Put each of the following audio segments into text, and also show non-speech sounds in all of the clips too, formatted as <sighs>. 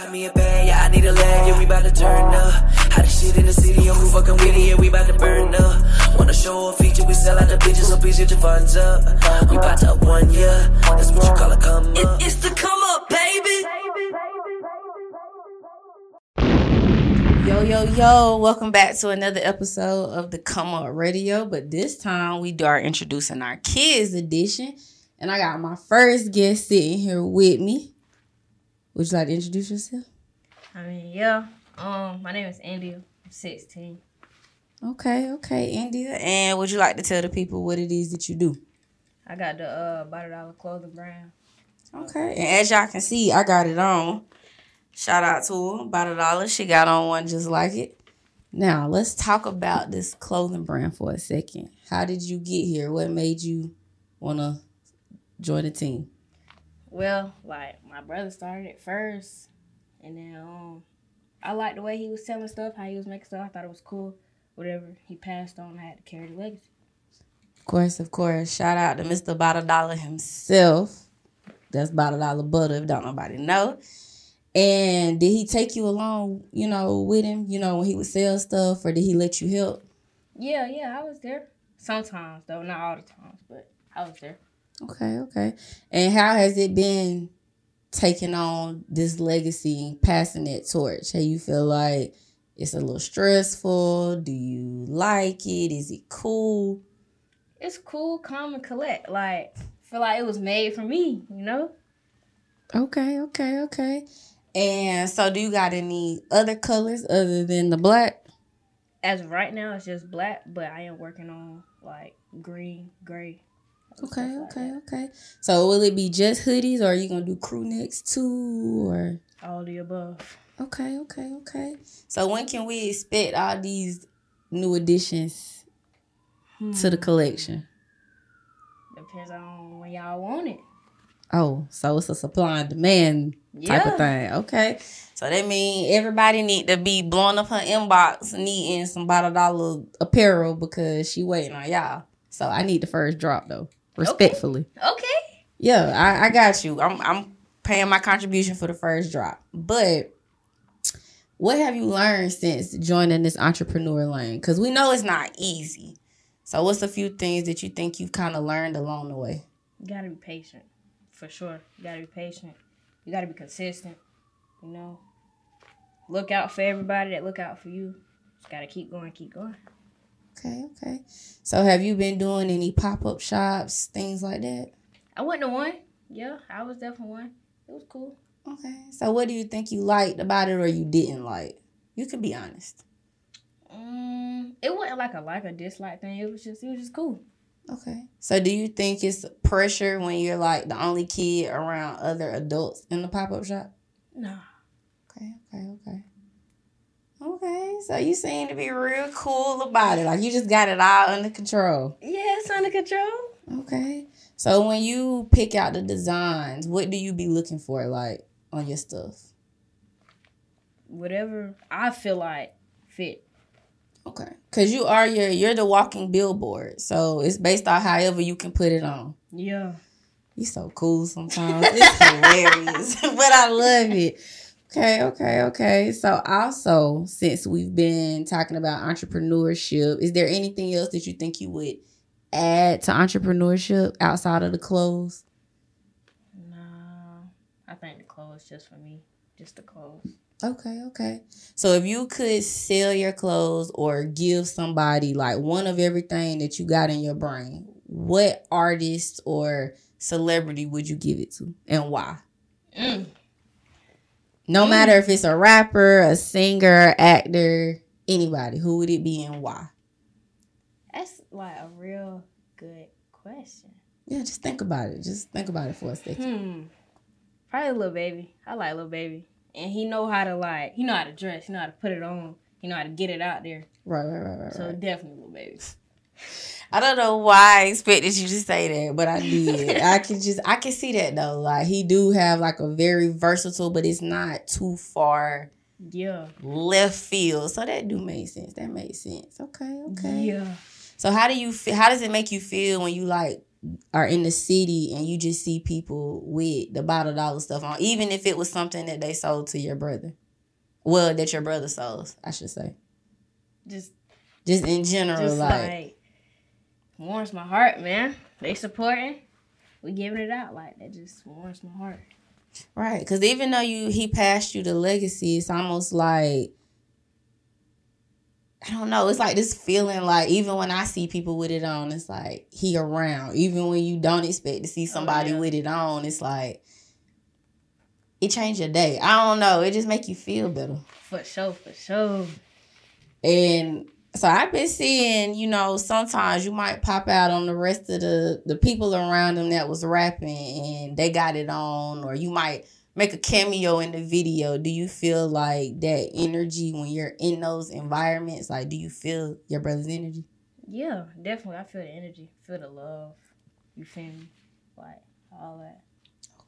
Got me a bag, yeah, I need a leg, yeah, we bout to turn up. How the shit in the city, I'm who fucking with it, yeah, we bout to burn up. Wanna show a feature, we sell out the bitches, so please get your funds up. We bout to up one year, that's what you call a come up. it's the come up, baby. Yo, yo, yo, welcome back to another episode of the Come Up Radio. But this time we are introducing our kids edition. And I got my first guest sitting here with me. Would you like to introduce yourself? I mean, yeah. Um, my name is India. I'm 16. Okay, okay, India. And would you like to tell the people what it is that you do? I got the uh Bout A Dollar clothing brand. Okay. And as y'all can see, I got it on. Shout out to her, about a dollar. She got on one just like it. Now let's talk about this clothing brand for a second. How did you get here? What made you wanna join the team? Well, like my brother started it first, and then um, I liked the way he was selling stuff, how he was making stuff. I thought it was cool. Whatever he passed on, I had to carry the legacy. Of course, of course. Shout out to Mr. Bout A Dollar himself. That's Bout A Dollar Butter, if don't nobody know. And did he take you along, you know, with him, you know, when he would sell stuff, or did he let you help? Yeah, yeah, I was there. Sometimes though, not all the times, but I was there. Okay, okay. And how has it been taking on this legacy and passing that torch? How you feel like it's a little stressful? Do you like it? Is it cool? It's cool, calm, and collect. Like, feel like it was made for me, you know? Okay, okay, okay. And so, do you got any other colors other than the black? As of right now, it's just black, but I am working on like green, gray. Okay, like okay, that. okay. So, will it be just hoodies, or are you gonna do crew necks too, or? All the above. Okay, okay, okay. So, when can we expect all these new additions to the hmm. collection? Depends on when y'all want it. Oh, so it's a supply and demand type of thing. Okay. So that means everybody need to be blowing up her inbox needing some Bout A Dollar apparel because she waiting on y'all. So I need the first drop though. Respectfully. Okay. Yeah, I, I got you. I'm I'm paying my contribution for the first drop. But what have you learned since joining this entrepreneur lane? Because we know it's not easy. So what's a few things that you think you've kind of learned along the way? You gotta be patient. For sure. You gotta be patient. You gotta be consistent. You know. Look out for everybody that look out for you. Just gotta keep going, keep going. Okay, okay. So have you been doing any pop up shops, things like that? I went to one. Yeah, I was definitely one. It was cool. Okay. So what do you think you liked about it or you didn't like? You can be honest. Um, it wasn't like a like or dislike thing. It was just it was just cool. Okay. So do you think it's pressure when you're like the only kid around other adults in the pop up shop? No. Okay, okay, okay. Okay. So you seem to be real cool about it. Like you just got it all under control. Yeah, it's under control. Okay. So when you pick out the designs, what do you be looking for like on your stuff? Whatever I feel like fit. Okay. Cause you are your you're the walking billboard. So it's based on however you can put it on. Yeah. You so cool sometimes. It's hilarious. <laughs> but I love it. Okay, okay, okay. So also, since we've been talking about entrepreneurship, is there anything else that you think you would add to entrepreneurship outside of the clothes? Nah. I think the clothes just for me. Just the clothes. Okay, okay. So if you could sell your clothes or give somebody like one of everything that you got in your brain, what artist or celebrity would you give it to and why? Mm. No matter if it's a rapper, a singer, actor, anybody, who would it be and why? That's like a real good question. Yeah, just think about it. Just think about it for a second. Hmm. Probably Lil Baby. I like Lil Baby, and he know how to like. He know how to dress. He know how to put it on. He know how to get it out there. Right, right, right, right, So right. definitely Lil Baby. <laughs> I don't know why I expected you to say that, but I did. <laughs> I can just I can see that though. Like he do have like a very versatile, but it's not too far Yeah. left field. So that do make sense. That makes sense. Okay, okay. Yeah. So how do you feel? How does it make you feel when you like are in the city and you just see people with the Bout A Dollar stuff on, even if it was something that they sold to your brother. Well, that your brother sold, I should say. Just Just in general, just like, like, warms my heart, man. They supporting, we giving it out like that. Just warms my heart. right? Because even though you he passed you the legacy, it's almost like I don't know. It's like this feeling like even when I see people with it on, it's like he around. Even when you don't expect to see oh, somebody yeah. with it on, it's like it changed your day. I don't know. It just make you feel better. For sure, for sure. And so I've been seeing, you know, sometimes you might pop out on the rest of the the people around them that was rapping and they got it on, or you might make a cameo in the video. Do you feel like that energy when you're in those environments? Like, do you feel your brother's energy? Yeah, definitely. I feel the energy, feel the love. You feel me? Like all that.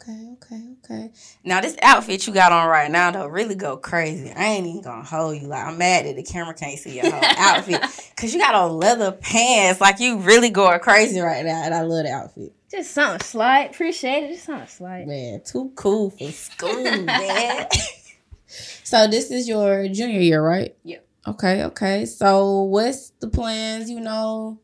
Okay, okay, okay. Now this outfit you got on right now though really go crazy. I ain't even gonna hold you. Like I'm mad that the camera can't see your whole outfit <laughs> because you got on leather pants. Like you really going crazy right now, and I love the outfit. Just something slight. Appreciate it. Just something slight. Man, too cool for <laughs> school, man. <laughs> so this is your junior year, right? Yep. Okay, okay. So what's the plans, you know,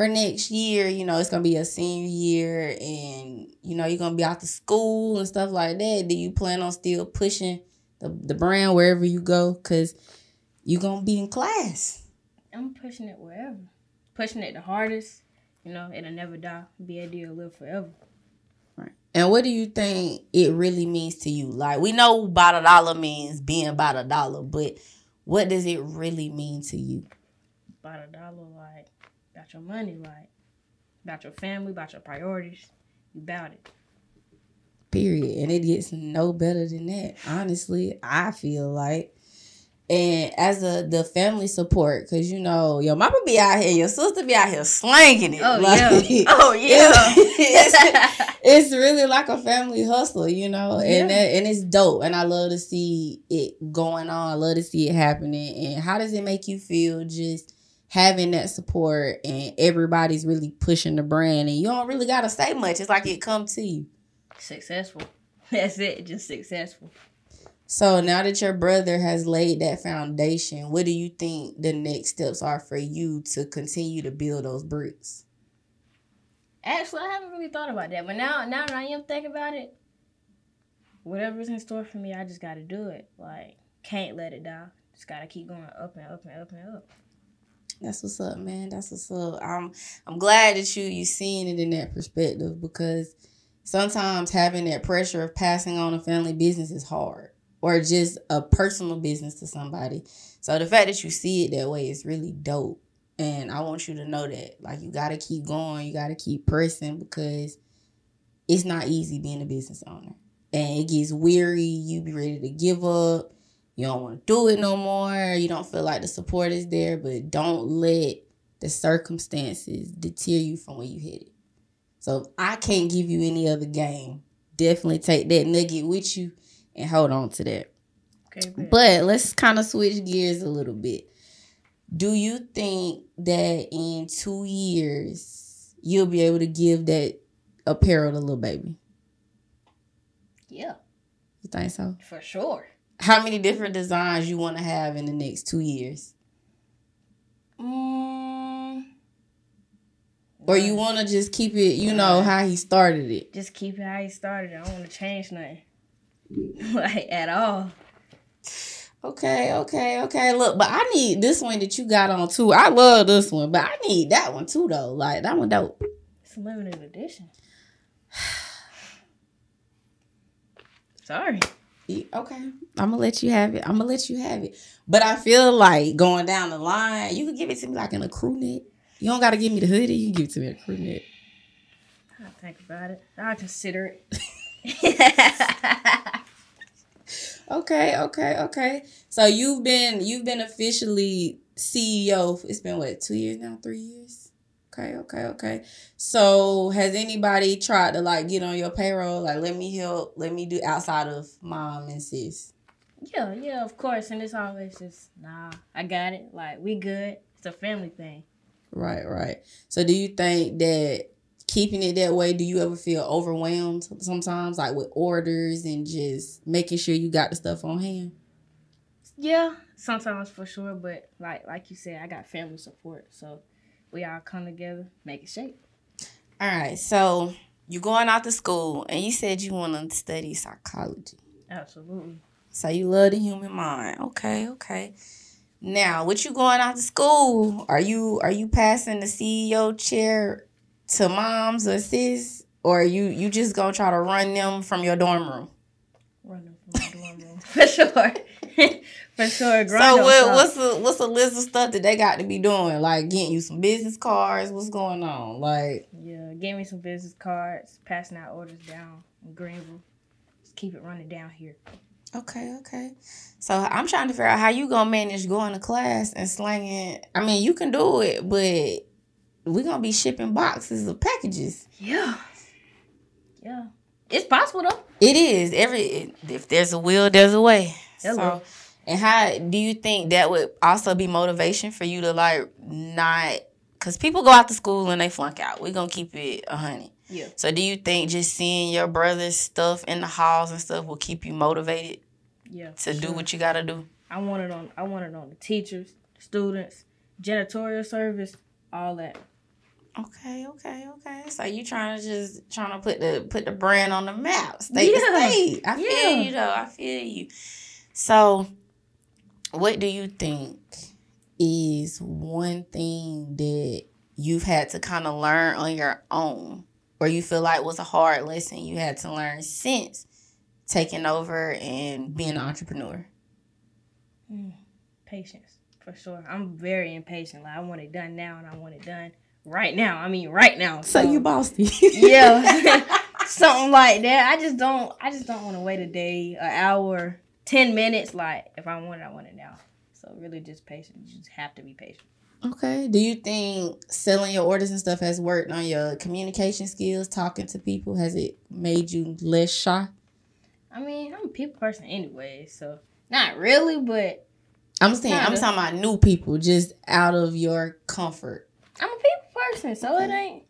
for next year? You know, it's gonna be a senior year and you know, you're gonna be out to school and stuff like that. Do you plan on still pushing the, the brand wherever you go? Cause you're gonna be in class. I'm pushing it wherever. Pushing it the hardest. You know, it'll never die. Be a deal, live forever. Right. And what do you think it really means to you? Like we know about a dollar means being about a dollar, but what does it really mean to you? About a dollar, like, about your money, like, about your family, about your priorities. You about it. Period. And it gets no better than that. Honestly, I feel like. And as a the family support, cause you know your mama be out here, your sister be out here slanging it. Oh Like, yeah. Oh yeah. <laughs> it's, <laughs> it's really like a family hustle, you know, Yeah. and that, and it's dope. And I love to see it going on. I love to see it happening. And how does it make you feel just having that support and everybody's really pushing the brand and you don't really gotta say much. It's like it come to you. successful. <laughs> That's it. Just successful. So now that your brother has laid that foundation, what do you think the next steps are for you to continue to build those bricks? Actually, I haven't really thought about that, but now, now that I am thinking about it, whatever's in store for me, I just got to do it. Like, can't let it die. Just got to keep going up and up and up and up. That's what's up, man. That's what's up. I'm I'm glad that you you seeing it in that perspective because sometimes having that pressure of passing on a family business is hard or just a personal business to somebody. So the fact that you see it that way is really dope. And I want you to know that like you got to keep going, you got to keep pressing because it's not easy being a business owner. And it gets weary, you be ready to give up you don't want to do it no more, you don't feel like the support is there, but don't let the circumstances deter you from where you headed. So if I can't give you any other game, definitely take that nugget with you and hold on to that. Okay. But let's kind of switch gears a little bit. Do you think that in two years you'll be able to give that apparel to Lil Baby? yeah, You think so? for sure. How many different designs you want to have in the next two years? Mm, Or you want to just keep it, you know, how he started it? just keep it how he started. It. I don't want to change nothing, <laughs> like at all. Okay, okay, okay. Look, but I need this one that you got on too. I love this one, but I need that one too, though. Like that one dope. It's a limited edition. <sighs> Sorry. Okay, I'm gonna let you have it. I'm gonna let you have it. But I feel like going down the line, you can give it to me like in a crew neck. You don't gotta give me the hoodie. You can give it to me in a crew neck. I'll think about it. I'll consider it. <laughs> Okay, okay, okay. So you've been you've been officially CEO. It's been what two years now? Three years. Okay, okay, okay. So has anybody tried to like get on your payroll? Like, let me help. Let me do outside of mom and sis. yeah, yeah, of course. And it's always just, nah, I got it. Like, we good. It's a family thing. Right, right. So do you think that keeping it that way, do you ever feel overwhelmed sometimes, like with orders and just making sure you got the stuff on hand? Yeah, sometimes for sure, but like like you said, I got family support, so we all come together, make it shape. All right, so you're going out to school, and you said you want to study psychology. Absolutely. So you love the human mind. Okay, okay. Now, with you going out to school, are you are you passing the CEO chair to moms or sis, or you you just gonna try to run them from your dorm room? Run them from my dorm room <laughs> for sure. For sure. So what, what's the what's the list of stuff that they got to be doing? Like getting you some business cards. What's going on? Like yeah, give me some business cards, passing out orders down in Greenville. Just keep it running down here. Okay, okay. So I'm trying to figure out how you gonna manage going to class and slanging. I mean, you can do it, but we're gonna be shipping boxes of packages. Yeah, yeah. It's possible though. It is. Every if there's a will, there's a way. Hello. So, and how do you think that would also be motivation for you to like not? Because people go out to school and they flunk out. We're gonna keep it a honey. Yeah. So do you think just seeing your brother's stuff in the halls and stuff will keep you motivated? Yeah. To sure. do what you gotta do. I want it on. I want it on the teachers, students, janitorial service, all that. Okay, okay, okay. So you trying to just trying to put the put the brand on the map, state yeah. to state. I yeah. feel you though. I feel you. So, what do you think is one thing that you've had to kind of learn on your own or you feel like was a hard lesson you had to learn since taking over and being an entrepreneur? Mm, patience, for sure. I'm very impatient. Like I want it done now, and I want it done right now. I mean, right now. So, so you bossy. yeah, <laughs> <laughs> something like that. I just don't. I just don't want to wait a day, an hour, ten minutes. Like if I want it, I want it now. So really, just patient. You just have to be patient. Okay. Do you think selling your orders and stuff has worked on your communication skills, talking to people? Has it made you less shy? I mean, I'm a people person anyway, so not really, but I'm saying kinda. I'm talking about new people, just out of your comfort. I'm a people person, so okay. it ain't,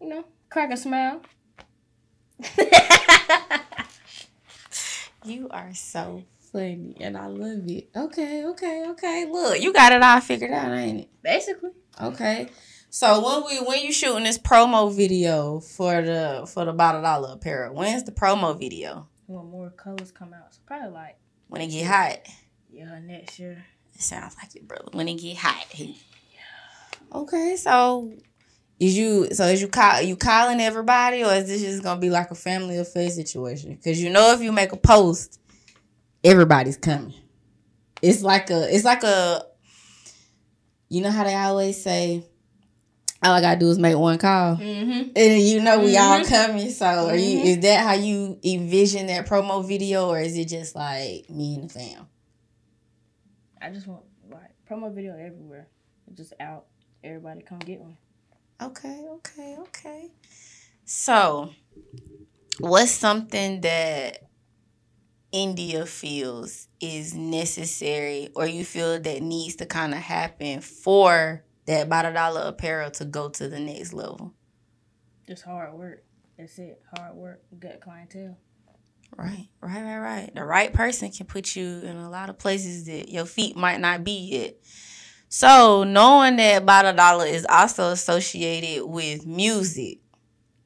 you know, crack a smile. <laughs> you are so funny, and I love it. Okay, okay, okay. Look, you got it all figured out, ain't it? Basically. Okay. So when we when you shooting this promo video for the for the Bout A Dollar apparel, when's the promo video? When more colors come out, so probably like when it get hot. Yeah, next year. It sounds like it, brother. When it get hot. Yeah. Okay, so is you so is you call you calling everybody or is this just gonna be like a family affair situation? Because you know if you make a post everybody's coming. It's like a it's like a you know how they always say all I gotta do is make one call, mm-hmm. and you know we mm-hmm. all coming. So, mm-hmm. are you? Is that how you envision that promo video, or is it just like me and the fam? I just want like promo video everywhere, just out. Everybody come get one. Okay, okay, okay. So, what's something that India feels is necessary or you feel that needs to kind of happen for that Bout A Dollar apparel to go to the next level? Just hard work. That's it. Hard work, good clientele. Right, right, right, right. The right person can put you in a lot of places that your feet might not be yet. So knowing that Bout A Dollar is also associated with music.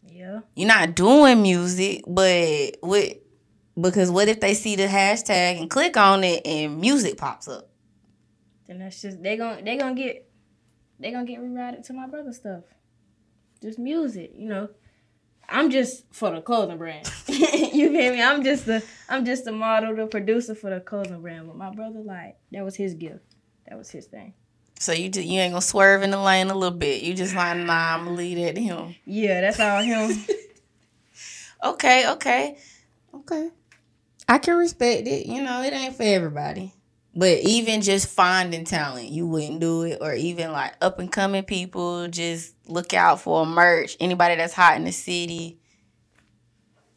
Yeah. You're not doing music, but with because what if they see the hashtag and click on it and music pops up? Then that's just they gonna they gonna get they gonna get rerouted to my brother stuff. Just music, you know. I'm just for the clothing brand. <laughs> you feel me? I'm just the I'm just the model, the producer for the clothing brand. But my brother, like, that was his gift. That was his thing. So you just, you ain't gonna swerve in the lane a little bit. You just like, nah, I'm gonna leave that to him. Yeah, that's all him. <laughs> okay, okay, okay. I can respect it. You know, it ain't for everybody. But even just finding talent, you wouldn't do it. Or even like up and coming people, just look out for a merch. Anybody that's hot in the city.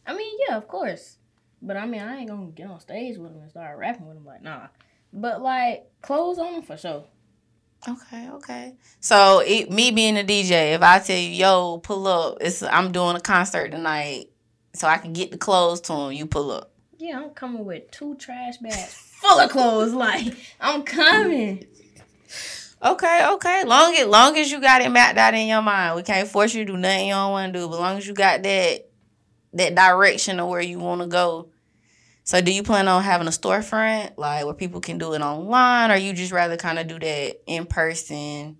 I mean, yeah, of course. But I mean, I ain't gonna get on stage with them and start rapping with them. Like, nah. But like, clothes on for sure. Okay, okay. So it, me being a DJ, if I tell you, yo, pull up, it's I'm doing a concert tonight, so I can get the clothes to him. You pull up. Yeah, I'm coming with two trash bags <laughs> full of clothes. Like I'm coming. Okay, okay. Long as long as you got it mapped out in your mind, we can't force you to do nothing you don't want to do. But long as you got that that direction of where you want to go. So, do you plan on having a storefront, like where people can do it online, or you just rather kind of do that in person?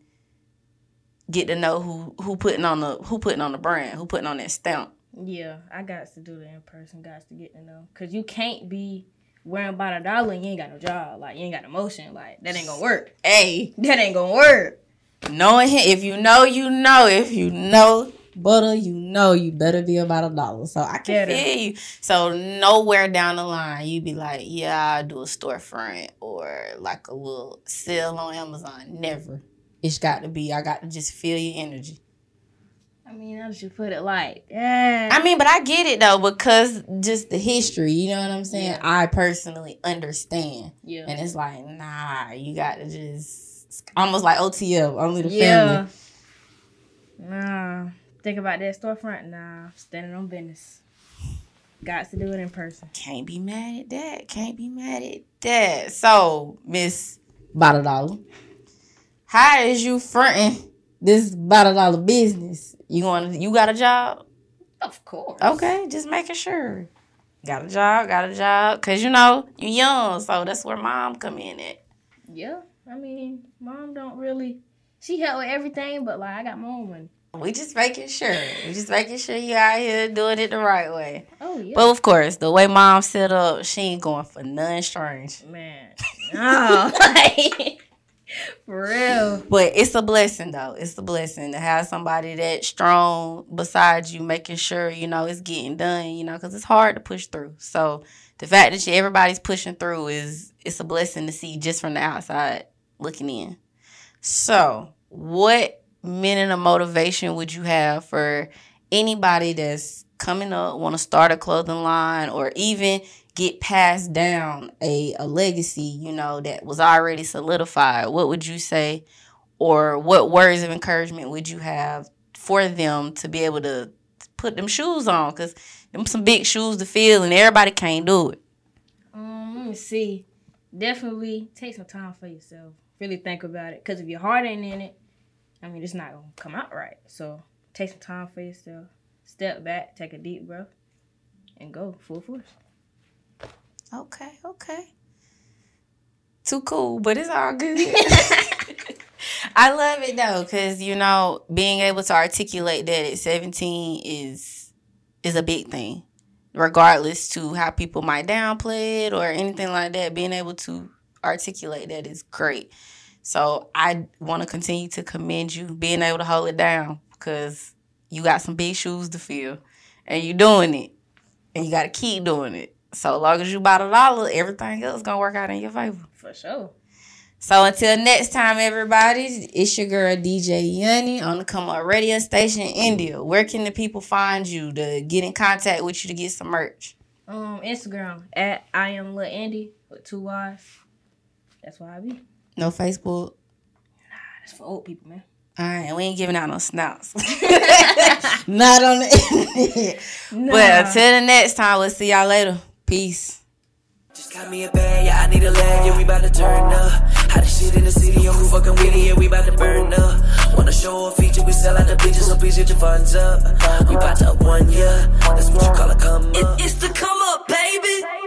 Get to know who who putting on the who putting on the brand, who putting on that stamp. Yeah, I got to do the in person. Got to get to know because you can't be wearing about a dollar and you ain't got no job. Like you ain't got no motion. Like that ain't gonna work. Hey, That ain't gonna work. knowing him, if you know, you know. If you know butter, you know you better be about a dollar. So I can Better. feel you. So nowhere down the line, you be like, yeah, I do a storefront or like a little sale on Amazon. Never. It's got to be. I got to just feel your energy. I mean, I should put it like yeah. I mean, but I get it though because just the history. You know what I'm saying? Yeah. I personally understand, yeah. and it's like, nah, you got to just almost like OTF, only the yeah. family. Nah. Think about that storefront. Nah. Standing on business. Got to do it in person. Can't be mad at that. Can't be mad at that. So, Miss Bout A Dollar, how is you fronting this Bout A Dollar business? You want you got a job? Of course. Okay, just making sure. Got a job, got a job. Cause you know, you young, so that's where mom come in at. Yeah. I mean, mom don't really. She help with everything, but like I got my own money. We just making sure. We just making sure you out here doing it the right way. Oh yeah. But of course, the way mom set up, she ain't going for none strange. Man. No. <laughs> like, for real. But it's a blessing though. It's a blessing to have somebody that strong beside you, making sure you know it's getting done. You know, because it's hard to push through. So the fact that you, everybody's pushing through is it's a blessing to see just from the outside looking in. So what minute of motivation would you have for anybody that's coming up, want to start a clothing line, or even get passed down a, a legacy, you know, that was already solidified, what would you say? Or what words of encouragement would you have for them to be able to put them shoes on? Because them some big shoes to fill and everybody can't do it. Um, let me see. Definitely take some time for yourself. Really think about it. Cause if your heart ain't in it, I mean, it's not gonna come out right. So take some time for yourself. Step back, take a deep breath, and go full force. Okay, okay. Too cool, but it's all good. <laughs> <laughs> I love it though, cause you know, being able to articulate that at seventeen is is a big thing, regardless to how people might downplay it or anything like that. Being able to articulate that is great. So I want to continue to commend you being able to hold it down, cause you got some big shoes to fill, and you're doing it, and you got to keep doing it. So long as you buy the dollar, everything else gonna work out in your favor. For sure. So until next time, everybody, it's your girl DJ Yunny on the Come Up Radio Station India. Where can the people find you to get in contact with you to get some merch? Um, Instagram at I am Lil Andy with two Y's. That's why I be. No Facebook. Nah, that's for old people, man. All right, and we ain't giving out no snouts. <laughs> <laughs> Not on the internet. But until the next time, we'll see y'all later. Peace. Just got me a bag, yeah, I need a leg, yeah, we bout to turn up. How the shit in the city, I'm who fucking with it, yeah, we bout to burn up. Wanna show a feature, we sell out the bitches, so please get your funds up. We bout to up one, yeah, that's what you call a come up. it's the come up, baby.